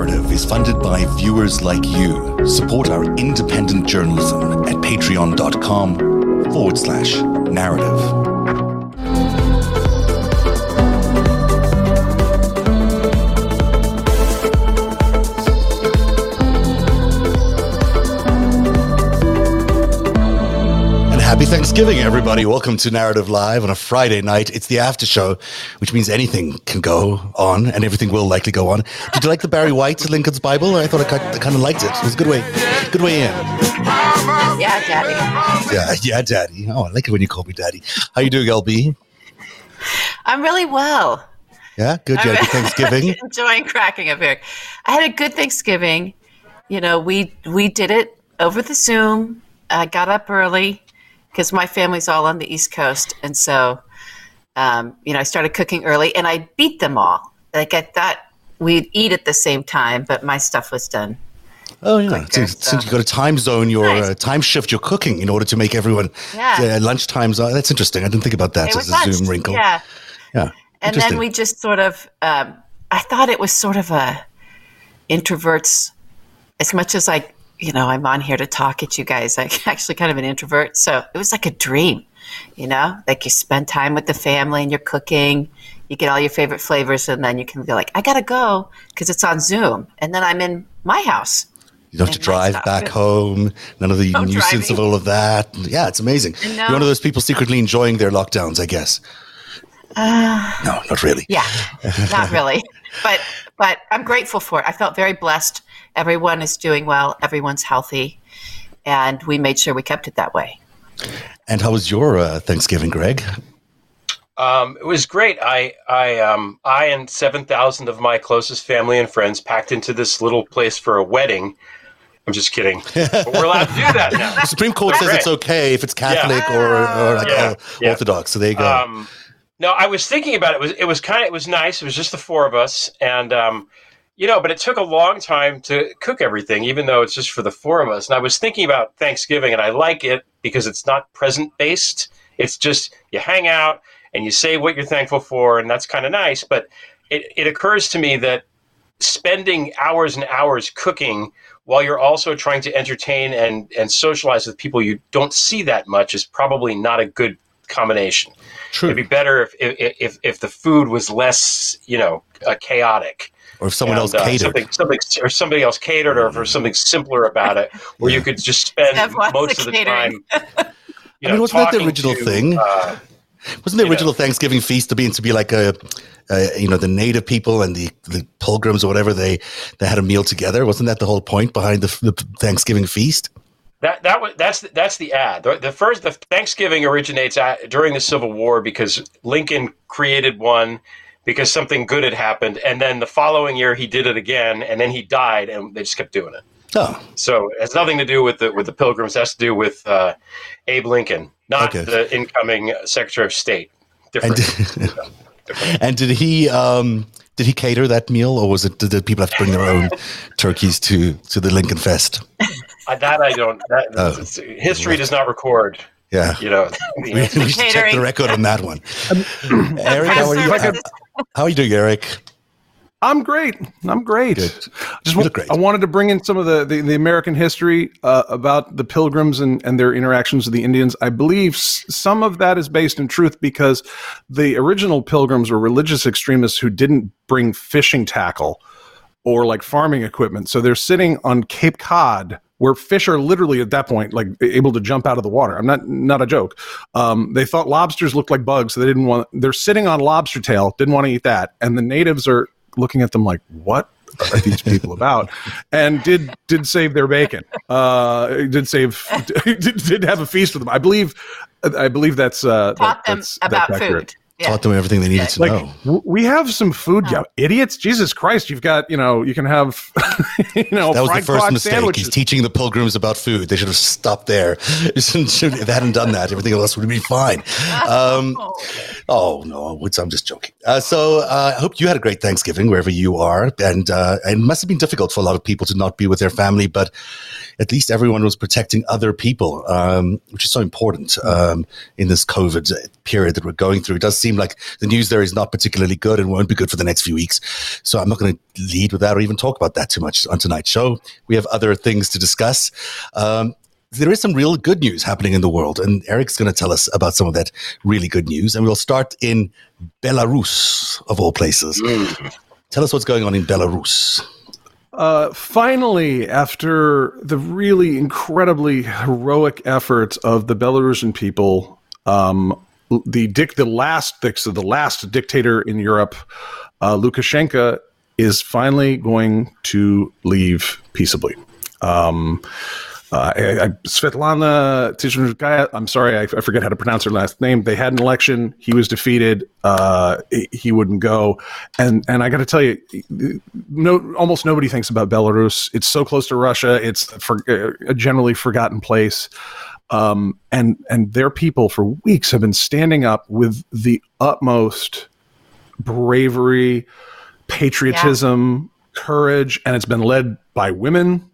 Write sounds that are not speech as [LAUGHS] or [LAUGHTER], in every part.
Narrative is funded by viewers like you. Support our independent journalism at patreon.com forward slash narrative. Happy Thanksgiving, everybody. Welcome to Narrative Live on a Friday night. It's the after show, which means anything can go on and everything will likely go on. Did you like the Barry White Lincoln's Bible? I thought I kind of liked it. It was a good way, good way in. Yeah, Daddy. Yeah, yeah, Daddy. Oh, I like it when you call me Daddy. How you doing, LB? I'm really well. Yeah, good. Yeah, good Thanksgiving. [LAUGHS] enjoying cracking up here. I had a good Thanksgiving. You know, we we did it over the Zoom. I got up early because my family's all on the East Coast, and so um, you know I started cooking early, and I beat them all. Like I thought we'd eat at the same time, but my stuff was done. Oh yeah, quicker, since, so. since you got a time zone, your nice. uh, time shift, your cooking in order to make everyone yeah. uh, lunch times. Uh, that's interesting. I didn't think about that as a lunch. Zoom wrinkle. Yeah, yeah. And then we just sort of, um, I thought it was sort of a introverts. As much as I you know, I'm on here to talk at you guys. I'm [LAUGHS] actually kind of an introvert. So it was like a dream, you know, like you spend time with the family and you're cooking, you get all your favorite flavors, and then you can be like, I got to go because it's on Zoom. And then I'm in my house. You don't have to drive back home. None of the [LAUGHS] no nuisance driving. of all of that. Yeah, it's amazing. You're one of those people secretly enjoying their lockdowns, I guess. Uh, no, not really. Yeah, not [LAUGHS] really. but but I'm grateful for it. I felt very blessed everyone is doing well, everyone's healthy, and we made sure we kept it that way. And how was your uh, Thanksgiving, Greg? Um, it was great. I, I, um, I and seven thousand of my closest family and friends packed into this little place for a wedding. I'm just kidding. [LAUGHS] But we're allowed to do that now. The Supreme Court says great. it's okay if it's Catholic yeah. or, or like yeah. Yeah. Orthodox. So there you go. Um, no, I was thinking about it. it. was it was kind of it was nice. It was just the four of us, and um, you know, but it took a long time to cook everything, even though it's just for the four of us. And I was thinking about Thanksgiving, and I like it because it's not present based. It's just you hang out and you say what you're thankful for, and that's kind of nice. But it, it occurs to me that spending hours and hours cooking while you're also trying to entertain and, and socialize with people you don't see that much is probably not a good combination. True. It'd be better if, if, if, if the food was less, you know, uh, chaotic or if someone and, else uh, catered, something, something, or somebody else catered, or for something simpler about it, where yeah. you could just spend most of the catering. time. [LAUGHS] You know, I mean, wasn't that the original to, thing? Uh, wasn't the original know, Thanksgiving feast to be to be like a, a, you know, the native people and the, the pilgrims or whatever they they had a meal together? Wasn't that the whole point behind the, the Thanksgiving feast? That that was that's that's the ad. The, the first the Thanksgiving originates at, during the Civil War because Lincoln created one because something good had happened. And then the following year he did it again, and then he died, and they just kept doing it. Oh, so it has nothing to do with the with the Pilgrims. It has to do with uh, Abe Lincoln, not okay. the incoming Secretary of State. Different. And did, [LAUGHS] and did he um, did he cater that meal, or was it did people have to bring their own turkeys to to the Lincoln Fest? That I don't. That, oh. History does not record. Yeah, you know, [LAUGHS] we, we should check the record on that one. [LAUGHS] [CLEARS THROAT] Eric, how are you? How are you doing, Eric? I'm great. I'm great. Good. Just want, great. I wanted to bring in some of the, the, the American history uh, about the Pilgrims and, and their interactions with the Indians. I believe s- some of that is based in truth because the original Pilgrims were religious extremists who didn't bring fishing tackle or like farming equipment. So they're sitting on Cape Cod where fish are literally at that point like able to jump out of the water. I'm not not a joke. Um, they thought lobsters looked like bugs, so they didn't want. They're sitting on lobster tail, didn't want to eat that, and the natives are looking at them like, "What are these people about?" [LAUGHS] And did did save their bacon. Uh, did save [LAUGHS] did, did have a feast with them. I believe. I believe that's uh, taught that, them that's, about that's food yeah. taught them everything they needed to like, know. We have some food, yeah. idiots. Jesus Christ, you've got you know you can have [LAUGHS] you know that was the first mistake. Sandwiches. He's teaching the pilgrims about food. They should have stopped there. [LAUGHS] if they hadn't done that, everything else would be fine. [LAUGHS] Um, oh no, I'm just joking. Uh, so uh, I hope you had a great Thanksgiving wherever you are, and uh, it must have been difficult for a lot of people to not be with their family, but at least everyone was protecting other people, um, which is so important um, in this COVID period that we're going through. It does seem like the news there is not particularly good and won't be good for the next few weeks. So I'm not going to lead with that or even talk about that too much on tonight's show. We have other things to discuss. Um, there is some real good news happening in the world, and Eric's going to tell us about some of that really good news. And we'll start in Belarus, of all places. Mm. Tell us what's going on in Belarus. Uh, finally, after the really incredibly heroic efforts of the Belarusian people, um, the dic- the last so the last dictator in Europe, uh, Lukashenko, is finally going to leave peaceably. Um, uh, I, I, Svetlana Tikhanovskaya, I'm sorry, I, I, forget how to pronounce her last name. They had an election. He was defeated. Uh, he wouldn't go. And and I got to tell you, no, almost nobody thinks about Belarus. It's so close to Russia. It's for, a generally forgotten place. Um, and and their people for weeks have been standing up with the utmost bravery, patriotism, yeah. courage, and it's been led by women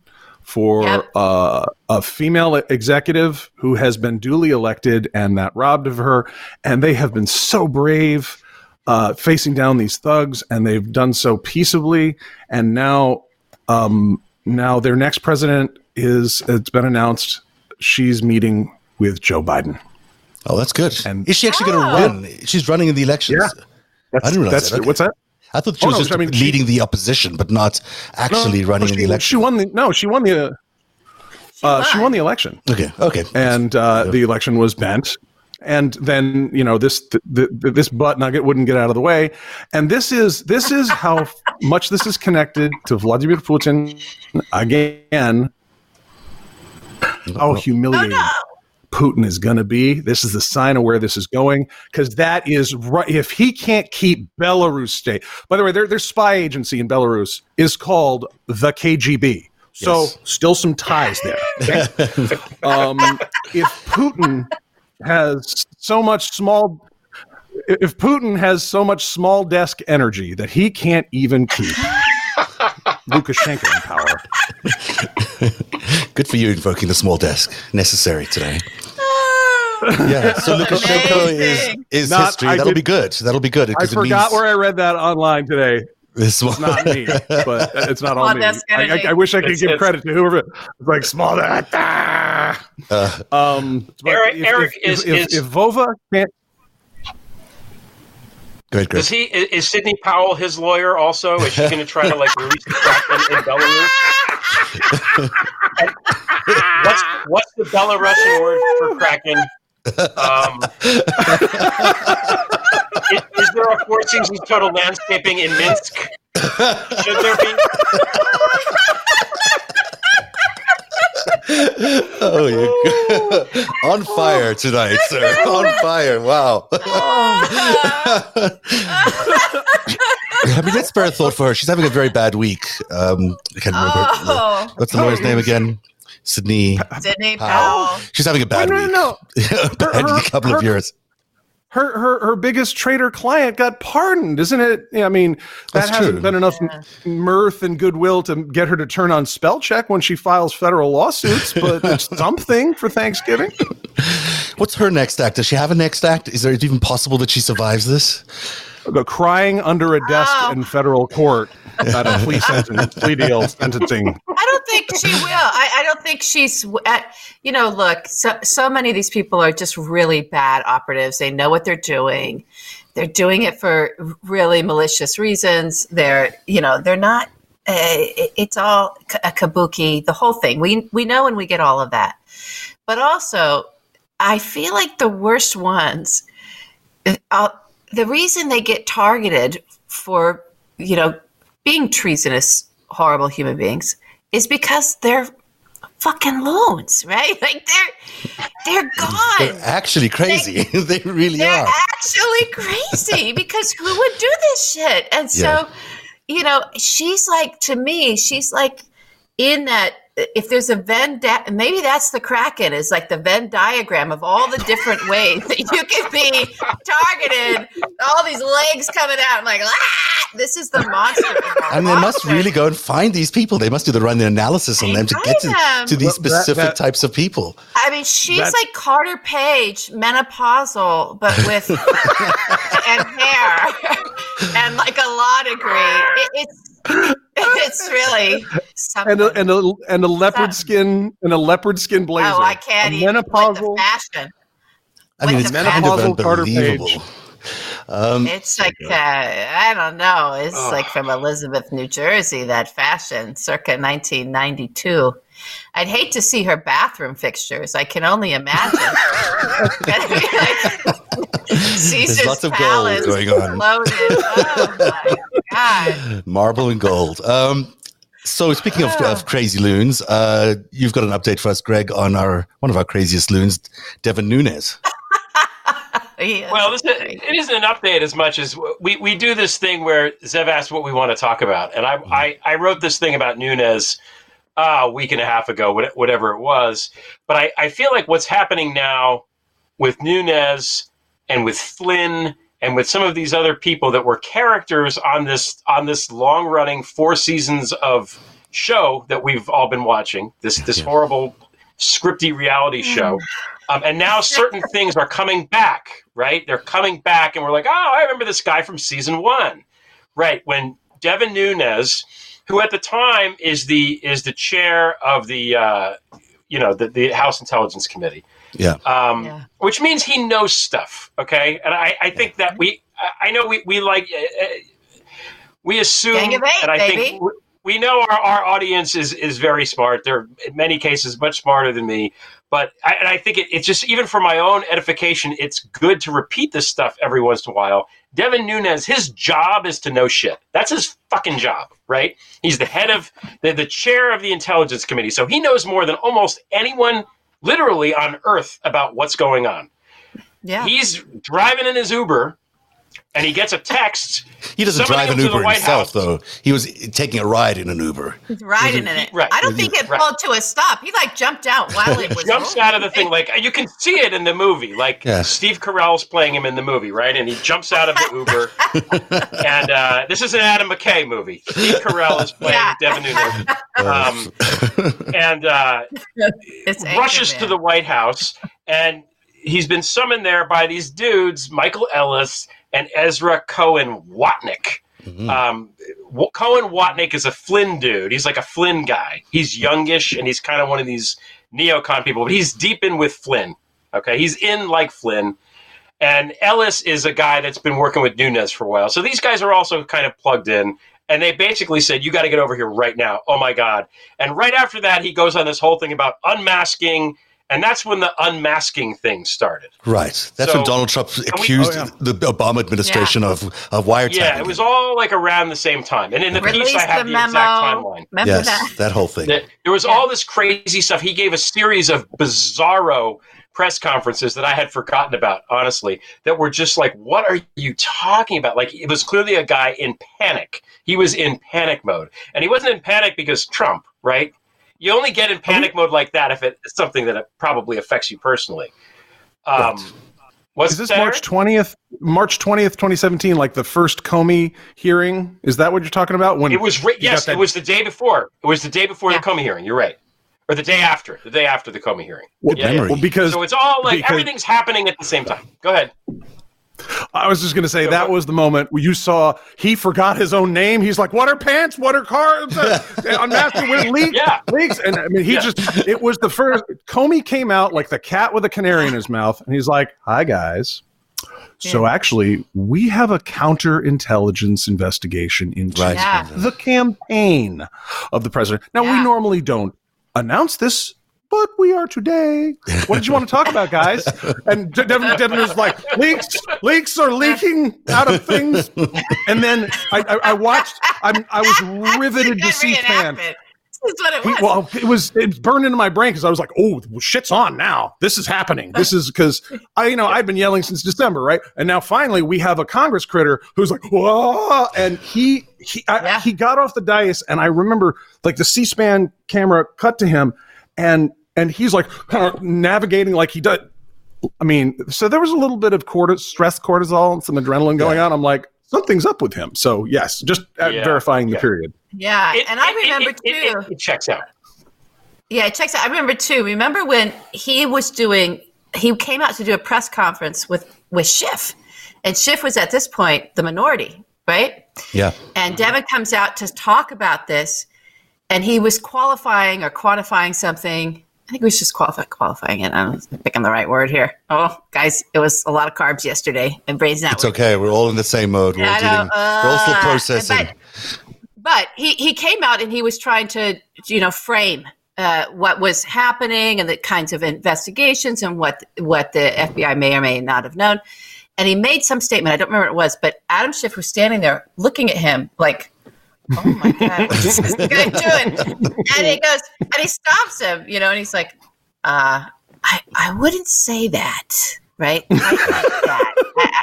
for yep. uh, a female executive who has been duly elected and that robbed of her. And they have been so brave uh, facing down these thugs, and they've done so peaceably. And now, um, now their next president is it's been announced she's meeting with Joe Biden. Oh, that's good. And is she actually oh. going to run? She's running in the elections. Yeah, that's, I didn't realize that. Okay. What's that? I thought she oh, was no, just I mean, leading she, the opposition, but not actually no, running she, in the election. She won the no. She won the. Uh, she won the election. Okay. Okay. And uh, the election was bent, and then you know this the, the, this butt nugget wouldn't get out of the way, and this is this is how [LAUGHS] much this is connected to Vladimir Putin again. Oh, humiliating! Oh, no. Putin is going to be. This is the sign of where this is going because that is right. If he can't keep Belarus state, by the way, their, their spy agency in Belarus is called the KGB. So yes. still some ties there. Okay? [LAUGHS] um, if Putin has so much small, if Putin has so much small desk energy that he can't even keep Lukashenko in power. Good for you invoking the small desk. Necessary today. yeah, so Lukashenko is is Not, history. I That'll did, be good. That'll be good. I forgot means, where I read that online today. This it's not me, [LAUGHS] but it's not all me. I, I, I, wish I could it's, give it's, credit to whoever. It's like small. Ah. Uh, um, Eric, if, Eric if, is, if, is if, Vova can't. Go ahead, Does he is Sidney Powell his lawyer also? Is she going to try to like release the Kraken in Belarus? what's what's the Belarusian word for Kraken? Um, is, is, there a Four Seasons Total Landscaping in Minsk? Should there be? Oh, you're [LAUGHS] on fire tonight, sir. [LAUGHS] On fire. Wow. [LAUGHS] I mean, spare a thought for her. She's having a very bad week. Um, I can't remember. Oh. What's the lawyer's name again? Sidney. Sidney Powell. Powell. She's having a bad no, week. No, no, her, her, a couple her, of years. Her, her her biggest trader client got pardoned, isn't it? I mean, that That's hasn't true. been enough yeah. mirth and goodwill to get her to turn on spell check when she files federal lawsuits, but it's [LAUGHS] something for Thanksgiving. What's her next act? Does she have a next act? Is there even possible that she survives this? Crying under a desk oh. in federal court at a plea [LAUGHS] sentence, plea deal sentencing. I don't think she will. I, I don't think she's. At, you know, look, so so many of these people are just really bad operatives. They know what they're doing. They're doing it for really malicious reasons. They're, you know, they're not. Uh, it's all a kabuki. The whole thing. We we know and we get all of that, but also, I feel like the worst ones. Uh, the reason they get targeted for, you know, being treasonous, horrible human beings is because they're fucking loons, right? [LAUGHS] Like they're they're gone. They're actually crazy. They, [LAUGHS] they really they're are. Actually crazy [LAUGHS] because who would do this shit? And so, yeah. you know, she's like to me, she's like in that if there's a Venn, di- maybe that's the Kraken is like the Venn diagram of all the different ways that you can be targeted. All these legs coming out, I'm like, ah, this is the monster. And they must really go and find these people. They must do the run the analysis on I them to get to, know. to these Well, that- specific that- types of people. I mean, she's That- like Carter Page, menopausal, but with [LAUGHS] and hair [LAUGHS] and like a law degree. It, it's [LAUGHS] it's really something. and a, and a and a leopard That- skin and a leopard skin blazer. oh, I can't A even menopausal. the fashion. I mean, it's the kind of menopausal Carter unbelievable. Page. Um, It's like uh, I don't know. It's like from Elizabeth, New Jersey. That fashion, circa 1992. I'd hate to see her bathroom fixtures. I can only imagine. [LAUGHS] Caesar's lots of gold going on. loaded. Oh my god! marble and gold. Um, so speaking of, Ah. of crazy loons, uh, you've got an update for us, Greg, on our one of our craziest loons, Devin Nunes. [LAUGHS] He Well, this it isn't an update as much as we, we do this thing where Zev asks what we want to talk about. And I, I, I wrote this thing about Nunes uh, a week and a half ago, whatever it was. But I, I feel like what's happening now with Nunes and with Flynn and with some of these other people that were characters on this on this long running four seasons of show that we've all been watching this this horrible scripty reality show um, and now certain [LAUGHS] things are coming back right? They're coming back and we're like oh i remember this guy from season one. Right when devin nunes who at the time is the is the chair of the uh, you know the, the house intelligence committee Yeah. um, Yeah. which means he knows stuff. Okay, and I, I think that we, I I know we, we like, uh, uh, we assume, Gang of eight, and I baby. think we, we know our, our audience is is very smart. They're in many cases much smarter than me. But I, and I think it, it's just even for my own edification, it's good to repeat this stuff every once in a while. Devin Nunes, his job is to know shit. That's his fucking job, right? He's the head of the, the chair of the intelligence committee, so he knows more than almost anyone literally on earth about what's going on. Yeah. He's driving in his Uber and he gets a text. He doesn't drive an him to the Uber himself, House. though. He was taking a ride in an Uber. He's riding in it. Right. I don't think it Right. pulled to a stop. He like jumped out while it was jumps moving. out of the thing like you can see it in the movie like Yeah. steve carell's playing him in the movie right and he jumps out of the uber [LAUGHS] and uh, this is an adam mckay movie steve carell is playing Yeah. devin Nunes. Um, [LAUGHS] and uh, It's rushes Anchorman. to the White House, and he's been summoned there by these dudes, Michael Ellis and Ezra Cohen Watnick. Mhm. Um, W- Cohen Watnick is a Flynn dude. He's like a Flynn guy. He's youngish, and he's kind of one of these neocon people, but he's deep in with Flynn. Okay, he's in like Flynn. And Ellis is a guy that's been working with Nunes for a while. So these guys are also kind of plugged in. And they basically said, You got to get over here right now. Oh my God. And right after that, he goes on this whole thing about unmasking. And that's when the unmasking thing started. right. That's So- when Donald Trump we- accused Oh, yeah. the Obama administration of of wiretapping. Yeah, it was all like around the same time. And in the Release piece, I have the the, exact timeline. Remember yes, that? that whole thing. That there was all this crazy stuff. He gave a series of bizarro press conferences that I had forgotten about, honestly, that were just like, what are you talking about? Like, it was clearly a guy in panic. He was in panic mode. And he wasn't in panic because Trump, right? You only get in panic mode like that if it's something that probably affects you personally. Um, Right. What's Is this that? March twentieth? March twentieth, twenty seventeen, like the first Comey hearing? Is that what you're talking about? When It was ri- you yes, that- it was the day before. It was the day before Yeah. the Comey hearing. You're right, or the day after. The day after the Comey hearing. Good yeah, yeah. well, because So it's all like because- everything's happening at the same time. Go ahead. I was just going to say that was the moment where you saw he forgot his own name. He's like, "What are pants? What are cars? [LAUGHS] Unmasking with leaks, Yeah. leaks." And I mean, he Yeah. just it was the first. Comey came out like the cat with a canary in his mouth, and he's like, "Hi guys." So actually, we have a counterintelligence investigation into Right. Yeah. the campaign of the president. Now, we normally don't announce this, but we are today. What did you want to talk about, guys? And De- Devin, was like, leaks, leaks are leaking out of things. And then I, I, I watched, I'm, I was riveted to C-SPAN. what it was. He, well, it was it burned into my brain because I was like, "Oh, shit's on now. This is happening. This is because I, you know, I've been yelling since December, right? And now finally we have a Congress critter who's like, "Whoa!" And he he I, Yeah. he got off the dais, and I remember like the C-SPAN camera cut to him, and and he's like kind of navigating like he does. I mean, so there was a little bit of cortis- stress cortisol and some adrenaline going on. I'm like, something's up with him. So yes, just uh, Yeah. verifying the Yeah. period. yeah, It- and I it- it- remember it, too. It, it checks out. Yeah, it checks out. I remember too. Remember when he was doing? He came out to do a press conference with with Schiff, and Schiff was at this point the minority, right? Yeah. And Devin comes out to talk about this, and he was qualifying or quantifying something. I think he was just qualify, qualifying it. I don't think I'm picking the right word here. Oh, guys, it was a lot of carbs yesterday, and brains not. It's okay. We're all in the same mode. We're all dealing. we're all still uh, processing. but- but he, he came out and he was trying to you know frame uh, what was happening and the kinds of investigations and what what the FBI may or may not have known. And he made some statement. I don't remember what it was, but Adam Schiff was standing there looking at him like, "Oh my god, what is this [LAUGHS] guy doing?" And he goes and he stops him, you know, and he's like, uh, "I I wouldn't say that, right? I like that." I-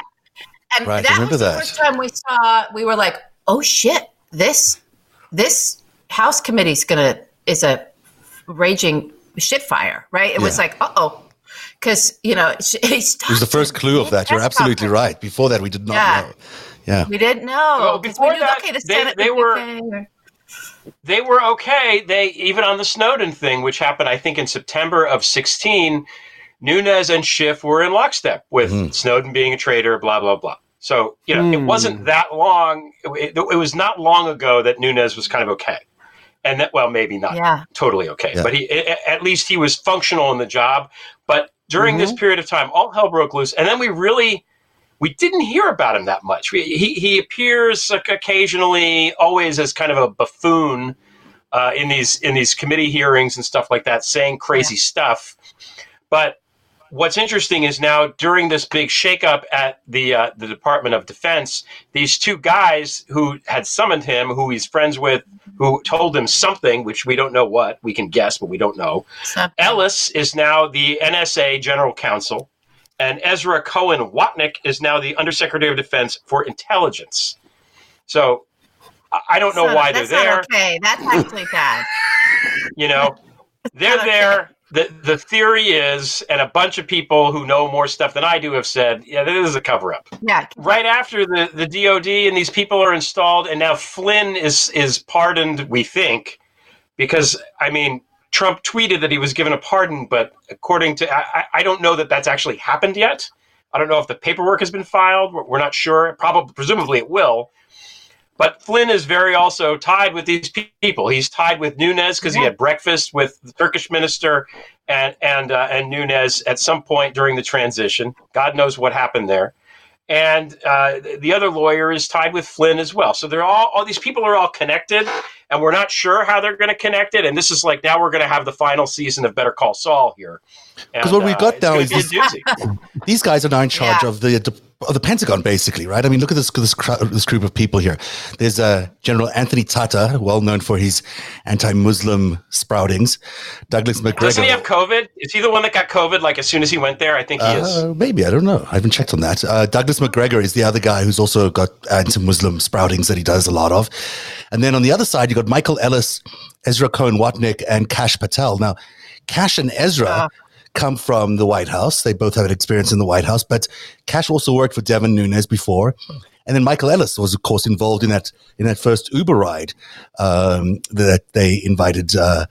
[LAUGHS] and Right, that remember was that. first time we saw. We were like, "Oh shit! This this House committee's gonna is a raging shit fire, right? It was like, uh oh, because you know [LAUGHS] he It was the first clue of that. You're absolutely right. Before that, we did not Yeah. know. Yeah. We didn't know. Well, 'cause before we knew, that, okay, the they- Senate they were- okay. they were okay. They even on the Snowden thing, which happened, I think, in September of sixteen. Nunes and Schiff were in lockstep with Mhm. Snowden being a traitor, blah blah blah. So you know, it Hmm. wasn't that long. It, it was not long ago that Nunes was kind of okay, and that well, maybe not Yeah, totally okay, Yeah. but he a- at least he was functional in the job. But during this period of time, all hell broke loose, and then we really we didn't hear about him that much. We, he he appears occasionally, always as kind of a buffoon uh, in these in these committee hearings and stuff like that, saying crazy stuff. But what's interesting is now during this big shakeup at the uh, the Department of Defense, these two guys who had summoned him, who he's friends with, who told him something, which we don't know what, we can guess, but we don't know. so, Ellis is now the NSA General Counsel, and Ezra Cohen Watnick is now the Undersecretary of Defense for Intelligence. So I- don't know so why they're there. Okay, that's actually bad. [LAUGHS] You know, they're not there. The, the theory is, and a bunch of people who know more stuff than I do have said, yeah, this is a cover up. Yeah, Right after the, the DOD and these people are installed, and now Flynn is is pardoned, we think, because I mean, Trump tweeted that he was given a pardon, but according to I, I- don't know that that's actually happened yet. I don't know if the paperwork has been filed. We're, we're not sure. Probably, presumably, it will. But Flynn is very also tied with these people. He's tied with Nunes because he had breakfast with the Turkish minister and and uh, and Nunes at some point during the transition. God knows what happened there. And uh, the other lawyer is tied with Flynn as well. So they're all all these people are all connected, and we're not sure how they're going to connect it. And this is like now we're going to have the final season of Better Call Saul here. Because what we've got uh, it's now is this- [LAUGHS] These guys are now in charge Yeah. of the of the Pentagon, basically, right? I mean, look at this this, this group of people here. There's uh, General Anthony Tata, well known for his anti-Muslim sproutings. Douglas McGregor. Doesn't he have COVID? Is he the one that got COVID? Like as soon as he went there, I think he is. Uh, maybe I don't know. I haven't checked on that. Uh, Douglas McGregor is the other guy who's also got anti-Muslim sproutings that he does a lot of. And then on the other side, you've got Michael Ellis, Ezra Cohen Watnick, and Kash Patel. Now, Kash and Ezra come from the White House. They both have an experience in the White House, but Kash also worked for Devin Nunes before. And then Michael Ellis was, of course, involved in that in that first Uber ride um, that they invited uh,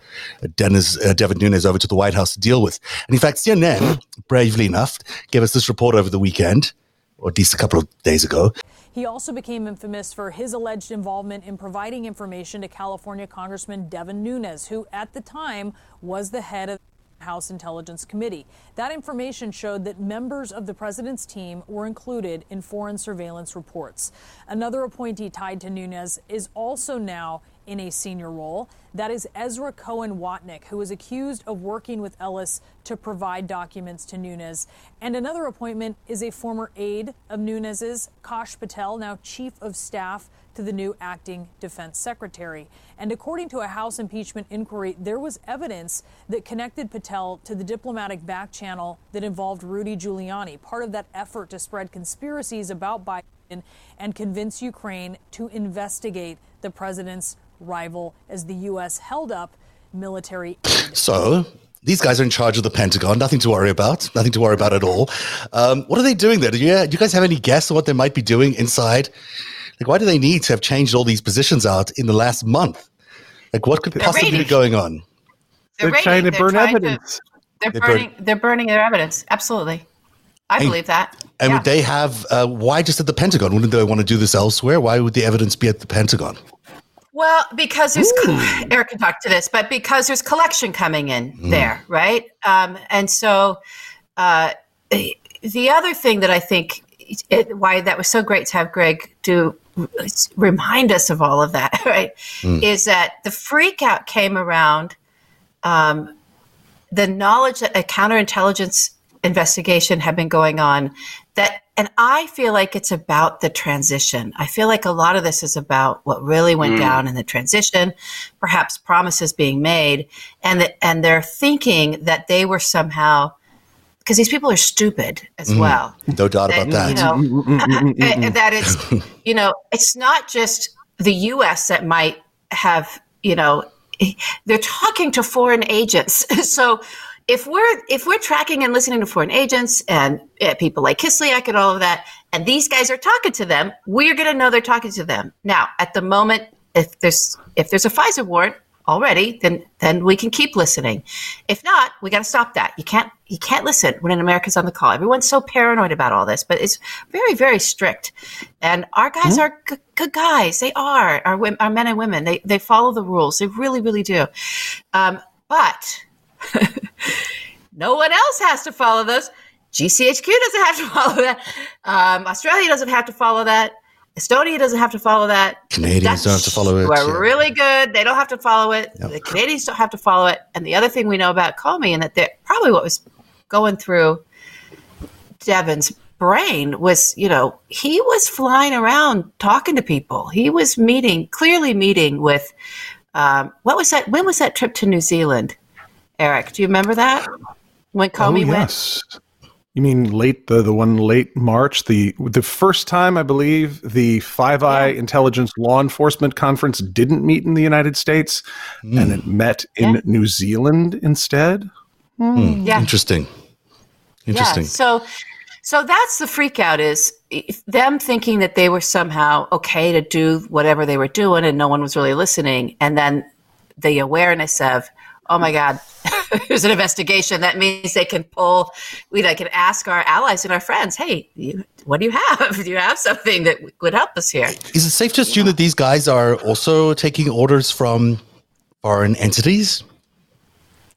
Dennis, uh, Devin Nunes over to the White House to deal with. And in fact, CNN, bravely enough, gave us this report over the weekend, or at least a couple of days ago. He also became infamous for his alleged involvement in providing information to California Congressman Devin Nunes, who at the time was the head of House Intelligence Committee. That information showed that members of the president's team were included in foreign surveillance reports. Another appointee tied to Nunes is also now in a senior role. That is Ezra Cohen Watnick, who is accused of working with Ellis to provide documents to Nunes. And another appointment is a former aide of Nunes's, Kash Patel, now chief of staff to the new acting defense secretary. And according to a House impeachment inquiry, there was evidence that connected Patel to the diplomatic back channel that involved Rudy Giuliani, part of that effort to spread conspiracies about Biden and convince Ukraine to investigate the president's rival as the U.S. held up military. So these guys are in charge of the Pentagon. Nothing to worry about. Nothing to worry about at all. Um, what are they doing there? Do you, do you guys have any guess on what they might be doing inside? Like, why do they need to have changed all these positions out in the last month? Like, what could They're possibly be going on? They're, raiding. trying to They're burn trying to- evidence. They're They burn- burning. They're burning their evidence. Absolutely, I And- believe that. And Yeah. would they have, uh, why just at the Pentagon? Wouldn't they want to do this elsewhere? Why would the evidence be at the Pentagon? Well, because there's [LAUGHS] Eric can talk to this, but because there's collection coming in there, right? Um, and so uh, the other thing that I think it, why that was so great to have Greg do remind us of all of that, [LAUGHS] right? Is that the freak out came around um, the knowledge that a counterintelligence investigation had been going on that and i feel like it's about the transition. I feel like a lot of this is about what really went down in the transition perhaps promises being made and that and they're thinking that they were somehow because these people are stupid as mm-hmm. well No doubt about that. you know, mm, mm, mm, that it's [LAUGHS] you know it's not just the U.S. that might have you know they're talking to foreign agents. [LAUGHS] so if we're if we're tracking and listening to foreign agents and uh, people like Kislyak and all of that, and these guys are talking to them, we're going to know they're talking to them. Now, at the moment, if there's if there's a FISA warrant already, then then we can keep listening. If not, we got to stop that. You can't you can't listen when an American's on the call. Everyone's so paranoid about all this, but it's very very strict. And our guys are good, good guys. They are our our men and women. They they follow the rules. They really really do. Um, but [LAUGHS] no one else has to follow those. GCHQ doesn't have to [LAUGHS] follow that. Um, Australia doesn't have to follow that. Estonia doesn't have to follow that. Canadians don't have to follow it, We're yeah. really good. They don't have to follow it. The Canadians don't have to follow it. And the other thing we know about Comey, and that probably what was going through Devin's brain was, you know, he was flying around talking to people. He was meeting, clearly meeting with, um, what was that? When was that trip to New Zealand? Eric, do you remember that? When Comey oh, went? Yes. You mean late the the one late March the the first time I believe the Five Eye Intelligence Law Enforcement Conference didn't meet in the United States hmm. and it met in Yeah. New Zealand instead. Hmm. Hmm. Yeah. Interesting. Interesting. Yeah. So, so that's the freak out is them thinking that they were somehow okay to do whatever they were doing and no one was really listening. And then the awareness of, oh my God, [LAUGHS] there's an investigation. That means they can pull, we they can ask our allies and our friends, hey, you, what do you have? [LAUGHS] Do you have something that would help us here? Is it safe to assume that these guys are also taking orders from foreign entities?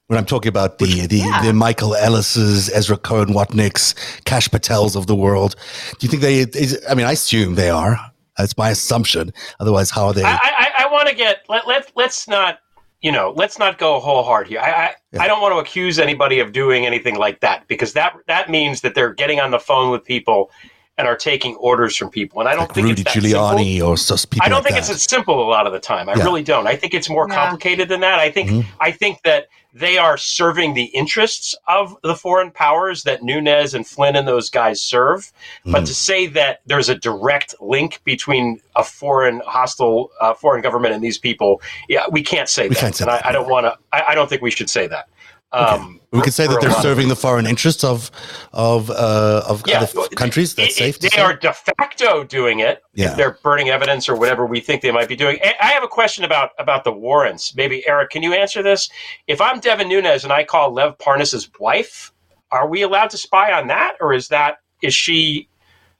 When I'm talking about the the, yeah. the Michael Ellis's, Ezra Cohen Watniks, Kash Patels of the world, do you think they? Is, I mean, I assume they are. That's my assumption. Otherwise, how are they? I, I, I want to get let let let's not you know let's not go whole hard here. I I, I don't want to accuse anybody of doing anything like that because that that means that they're getting on the phone with people and are taking orders from people, and I don't like think Rudy it's that simple. Giuliani or sus people I don't like think that. it's as simple a lot of the time. I Yeah. really don't. I think it's more Yeah. complicated than that. I think Mhm. I think that they are serving the interests of the foreign powers that Nunes and Flynn and those guys serve. But Mhm. to say that there's a direct link between a foreign hostile uh, foreign government and these people, yeah, we can't say We that. can't say and that, I, I don't want to. I, I don't think we should say that. Um, we could say that they're serving the foreign interests of of uh, of Yeah, other f- countries. That's it- safe. it- to they say? are de facto doing it. Yeah. If they're burning evidence or whatever we think they might be doing. I I have a question about about the warrants. Maybe Eric, can you answer this? If I'm Devin Nunes and I call Lev Parnas's wife, are we allowed to spy on that, or is that is she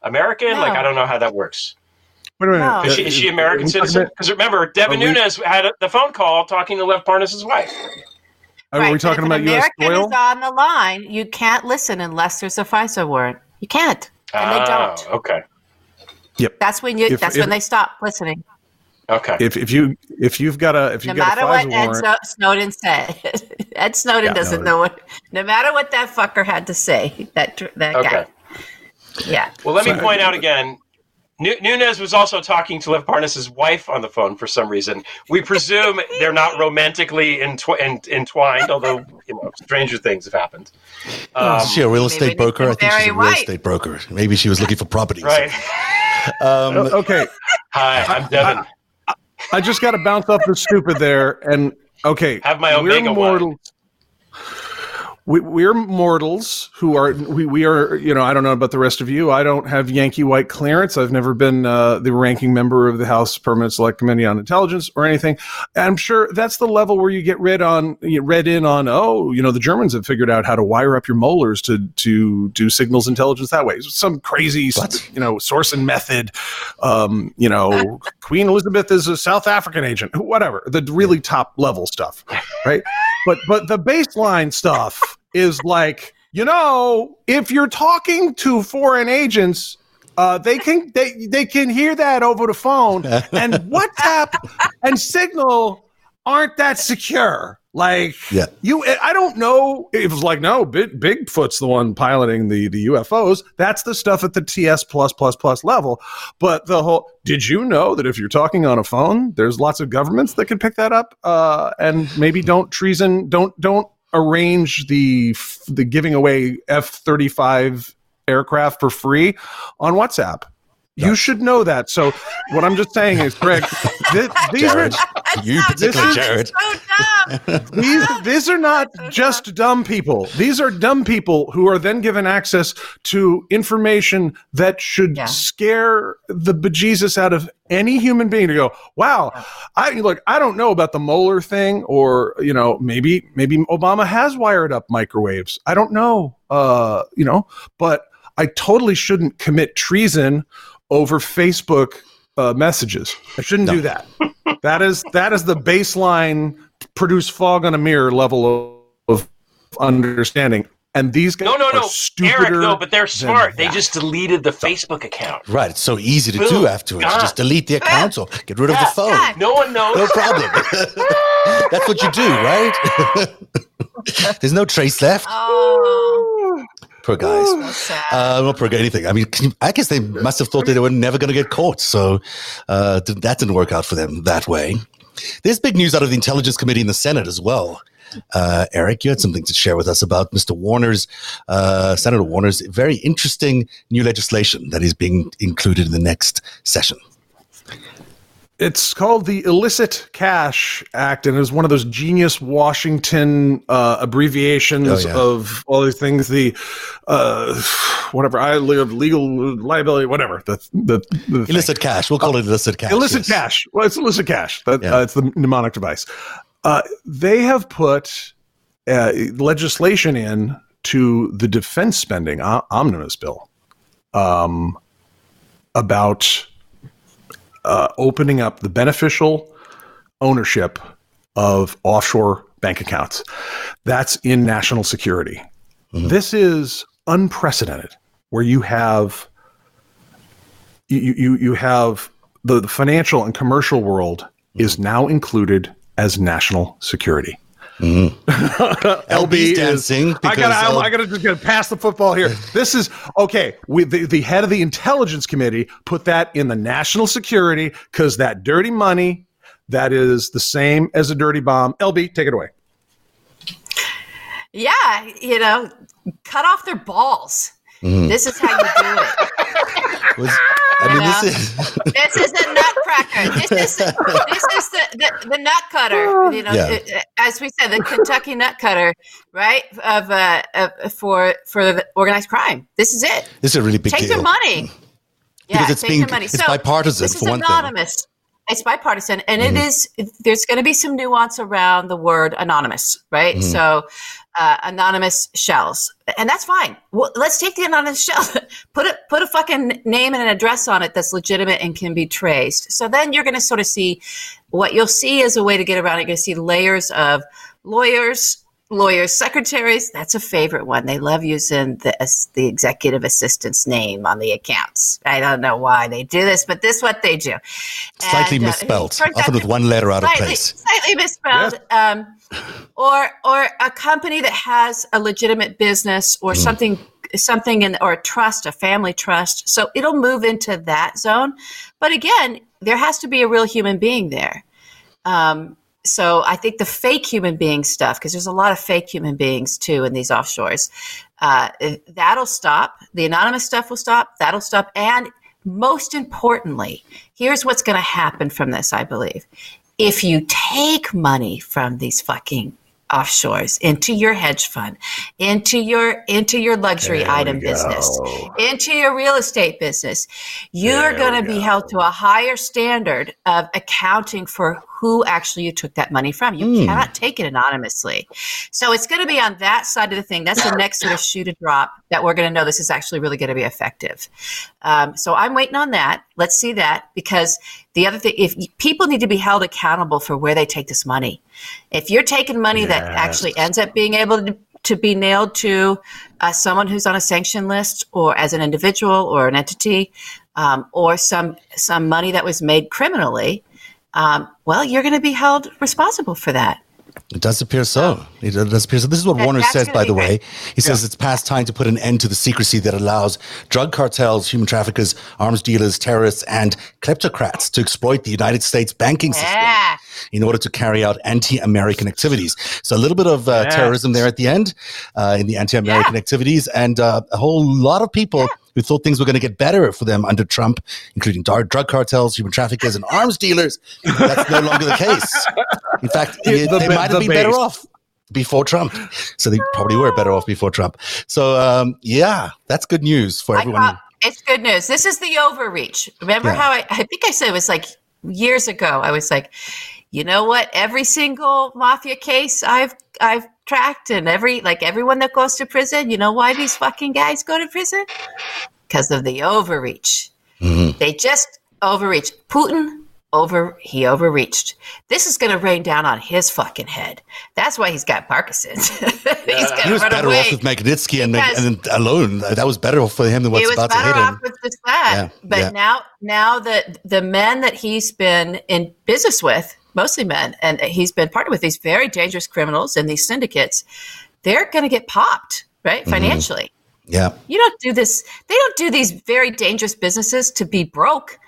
American? No. Like I don't know how that works. Wait a minute. No. Is she, is she American Are we talking citizen? Because remember, Devin Are Nunes had a, the phone call talking to Lev Parnas's wife. Are Right, we talking about an U.S. American oil? is on the line, you can't listen unless there's a FISA warrant. You can't, and they Oh, don't. Okay. Yep. That's when you. If- that's if- when they stop listening. Okay. If if you if you've got a if No you've got a matter what Ed warrant, Sno- Snowden said, [LAUGHS] Ed Snowden Yeah, doesn't no. know what. No matter what that fucker had to say, that that Okay. guy. Yeah. Well, let me So- point uh, out again. Nunes was also talking to Lev Parnas's wife on the phone for some reason. We presume they're not [LAUGHS] romantically entw- ent- entwined, although you know stranger things have happened. Um, is she a real estate broker? I think she's a real white. estate broker. Maybe she was looking for properties. Right. [LAUGHS] Um, okay. Hi, I'm Devin. I, I just got to bounce off the stupid there, and okay, have my omega we're mortals. We, we're mortals who are we, we are you know I don't know about the rest of you. I don't have Yankee white clearance. I've never been uh, the ranking member of the House Permanent Select Committee on Intelligence or anything. I'm sure that's the level where you get read on you read in on oh you know the Germans have figured out how to wire up your molars to to do signals intelligence that way. Some crazy what? you know source and method um, you know [LAUGHS] Queen Elizabeth is a South African agent whatever the really top level stuff right but but the baseline stuff is like, you know, if you're talking to foreign agents, uh, they can they they can hear that over the phone, [LAUGHS] and WhatsApp and Signal aren't that secure. Like, yeah. you, I don't know. It was like, no, Big, Bigfoot's the one piloting the the UFOs. That's the stuff at the TS plus plus plus level. But the whole, did you know that if you're talking on a phone, there's lots of governments that can pick that up, uh, and maybe don't treason, don't don't arrange the the giving away F thirty five aircraft for free on WhatsApp. You should know that. So what I'm just saying is, Greg, [LAUGHS] th- these Jared, are you particularly, Jared. So [LAUGHS] these these are not just dumb people. These are dumb people who are then given access to information that should Yeah. scare the bejesus out of any human being to go, wow, I look, I don't know about the molar thing, or you know, maybe maybe Obama has wired up microwaves. I don't know, uh, you know, but I totally shouldn't commit treason over Facebook uh, messages. I shouldn't do that. that is that is the baseline produce fog on a mirror level of, of understanding. And these guys No, no, are no, stupider Eric. No, but they're smart. They just deleted the Facebook account. Right. It's so easy to do Boom. afterwards. Gone. Just delete the account or get rid of the phone. Yeah. No one knows. No problem. [LAUGHS] That's what you do, right? [LAUGHS] There's no trace left. Oh, Poor guys. sad. Uh, not poor anything. I mean, I guess they must have thought that they were never going to get caught. So uh, that didn't work out for them that way. There's big news out of the Intelligence Committee in the Senate as well. Uh, Eric, you had something to share with us about Mr. Warner's, uh, Senator Warner's very interesting new legislation that is being included in the next session. It's called the Illicit Cash Act, and it is one of those genius Washington uh, abbreviations Oh, yeah. of all these things. The uh, whatever I live legal liability, whatever the the, the thing. Illicit cash. We'll call it illicit cash. illicit yes. cash. Well, it's illicit cash. That, Yeah. uh, it's the mnemonic device. Uh, they have put uh, legislation in to the defense spending omnibus bill um, about uh, opening up the beneficial ownership of offshore bank accounts. That's in national security. This is unprecedented, where you have you you you have the, the financial and commercial world is now included as national security. Mm-hmm. [LAUGHS] LB is- dancing. I gotta, L- I, I gotta just gotta pass the football here. [LAUGHS] This is okay. We, the, the head of the intelligence committee put that in the national security because that dirty money that is the same as a dirty bomb. LB, take it away. yeah, you know, cut off their balls. Mm-hmm. This is how you do it. [LAUGHS] was- I mean, this is. This is the nutcracker. This is this is the, the, the nut cutter. You know, Yeah. uh, as we said, the Kentucky nut cutter, right? Of, uh, of for for the organized crime. This is it. This is a really big Take deal. their money. Yeah, Because it's take being- their money. it's bipartisan, This is for one thing. Anonymous. It's bipartisan, and it is. There's going to be some nuance around the word anonymous, right? Mm-hmm. So, uh, anonymous shells, and that's fine. Well, let's take the anonymous shell, [LAUGHS] put a put a fucking name and an address on it that's legitimate and can be traced. So then you're going to sort of see what you'll see as a way to get around it. You're going to see layers of lawyers, lawyers, secretaries. That's a favorite one. They love using the as the executive assistant's name on the accounts. I don't know why they do this, but this is what they do. Slightly And, uh, misspelled, turns out often with one letter out of place. Slightly misspelled. Um, or or a company that has a legitimate business or something something in or a trust, a family trust. So it'll move into that zone. But again, there has to be a real human being there. Um, so I think the fake human being stuff, because there's a lot of fake human beings too in these offshores, uh, that'll stop. The anonymous stuff will stop. That'll stop. And most importantly, here's what's going to happen from this, I believe. If you take money from these fucking offshores into your hedge fund into your into your luxury there item business into your real estate business you're going to be held to a higher standard of accounting for who actually you took that money from. You mm. cannot take it anonymously. So it's going to be on that side of the thing. That's the next sort of shoe to drop that we're going to know this is actually really going to be effective. Um, so I'm waiting on that. Let's see that because the other thing, if people need to be held accountable for where they take this money, if you're taking money yes. that actually ends up being able to to be nailed to uh, someone who's on a sanction list or as an individual or an entity um, or some some money that was made criminally um, well, you're going to be held responsible for that. It does appear so. It does appear so. This is what that, Warner says, by the way. He says yeah. it's past time to put an end to the secrecy that allows drug cartels, human traffickers, arms dealers, terrorists, and kleptocrats to exploit the United States banking yeah. system in order to carry out anti-American activities. So a little bit of uh, terrorism there at the end uh, in the anti-American yeah. activities, and uh, a whole lot of people who thought things were going to get better for them under Trump, including drug cartels, human traffickers, and arms dealers. That's no longer the case. In fact, [LAUGHS] the, they might have been base. better off before Trump. So they probably were better off before Trump. So um, yeah, that's good news for everyone. it's good news. This is the overreach. Remember yeah. how I, I think I said it was like years ago. I was like, you know what? Every single mafia case I've I've tracked and every like everyone that goes to prison, you know why these fucking guys go to prison? Because of the overreach. Mm-hmm. They just overreach. Putin over he overreached. This is going to rain down on his fucking head. That's why he's got Parkinson's. [LAUGHS] he's he was better off with Magnitsky and, and alone. That was better for him than what's about to hit him. He was better off with this Yeah, but yeah. now, now that the men that he's been in business with mostly men, and he's been partnered with these very dangerous criminals and these syndicates. They're going to get popped, right, mm-hmm. financially. Yeah. You don't do this. They don't do these very dangerous businesses to be broke.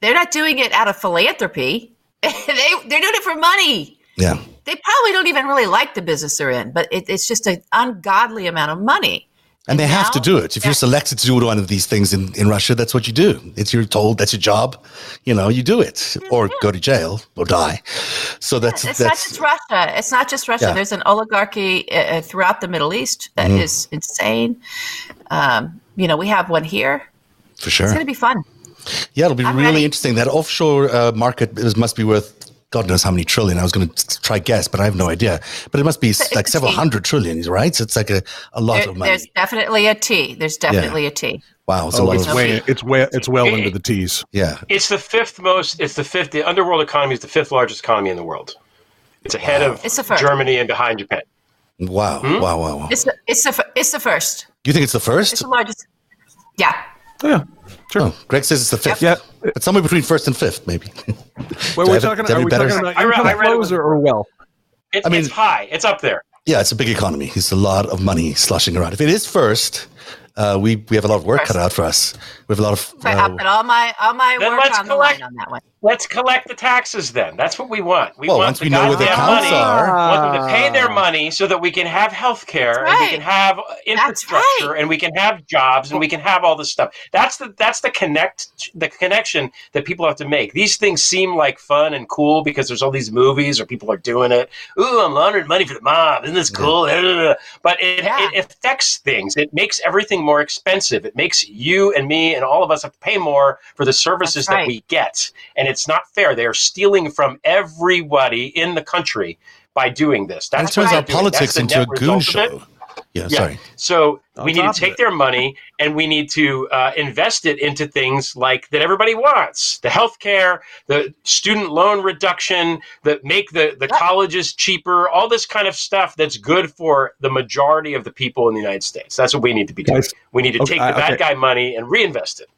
They're not doing it out of philanthropy. [LAUGHS] they they're doing it for money. Yeah. They probably don't even really like the business they're in, but it, it's just an ungodly amount of money. And, they have to do it. If you're selected to do one of these things in, in Russia, that's what you do. It's you're told that's your job. You know, you do it or go to jail or die. So that's it's that's, not just Russia. It's not just Russia. Yeah. There's an oligarchy uh, uh, throughout the Middle East that mm-hmm. is insane. Um, you know, we have one here. For sure, it's going to be fun. Yeah, it'll be I'm really ready. interesting. That offshore uh, market must be worth God knows how many trillion. I was going to try guess, but I have no idea. But it must be like several hundred trillions, right? So it's like a, a lot there, of money. There's definitely a T. There's definitely yeah. a T. Wow, it's, oh, it's way it's way it's well into the T's. Yeah, it's the fifth most. It's the fifth. The underworld economy is the fifth largest economy in the world. It's ahead wow. of it's Germany and behind Japan. Wow! Hmm? Wow! Wow! Wow! It's the it's the it's the first. You think it's the first? It's the largest. Yeah. Yeah. Sure. Oh, Greg says it's the fifth. Yeah, but somewhere between first and fifth, maybe. [LAUGHS] Well, we're talking, are we talking about income I read, flows or, or wealth? It, I mean, it's high. It's up there. Yeah, it's a big economy. It's a lot of money sloshing around. If it is first, uh, we we have a lot of work cut out for us. We have a lot of. Uh, I put all my all my work on collect, the line on that one. Let's collect the taxes then. That's what we want. We well, want once we know where the accounts money, are, want them to pay their money so that we can have health care right. and we can have infrastructure right. and we can have jobs and we can have all this stuff. That's the that's the connect the connection that people have to make. These things seem like fun and cool because there's all these movies or people are doing it. Ooh, I'm laundering money for the mob. Isn't this cool? Yeah. But it, yeah. it affects things. It makes everything more expensive. It makes you and me and all of us have to pay more for the services right. that we get. And it's not fair. They are stealing from everybody in the country by doing this. That turns our politics into a goon show. Yeah, yeah, sorry. So we need to take their money and we need to uh, invest it into things like that everybody wants: the healthcare, the student loan reduction, that make the the colleges cheaper, all this kind of stuff that's good for the majority of the people in the United States. That's what we need to be doing. Guys, we need to okay, take the bad okay. guy money and reinvest it.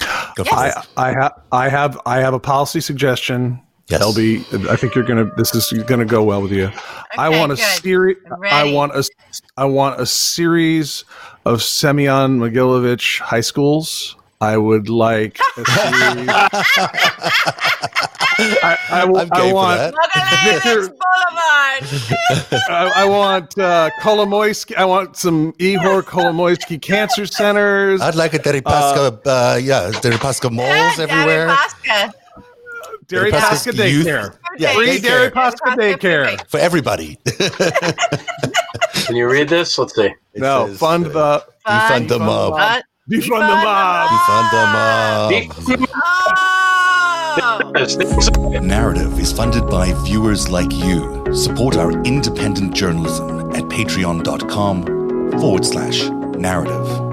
Yes. I, I have I have I have a policy suggestion Yes. LB, I think you're gonna. This is gonna go well with you. I want a series. I'm I ready. want a. I want a series of Semyon Mogilevich high schools. I would like [LAUGHS] a series. I, I, w- I'm game I for want. that. [LAUGHS] I, I want uh, Kolomoisky. I want some Ihor Kolomoisky cancer centers. I'd like a Deripaska, uh, yeah, Deripaska [LAUGHS] malls Daddy everywhere. Pasca. Dairy Deripaska daycare. Yeah, Free daycare. Dairy Pasca daycare. For everybody. Can you read this? Let's see. It No, says, fund uh, the Defund the mob. What? defund the Defund the mob. Defund the mob. Oh! This- this- Narrative is funded by viewers like you. Support our independent journalism at patreon.com forward slash narrative.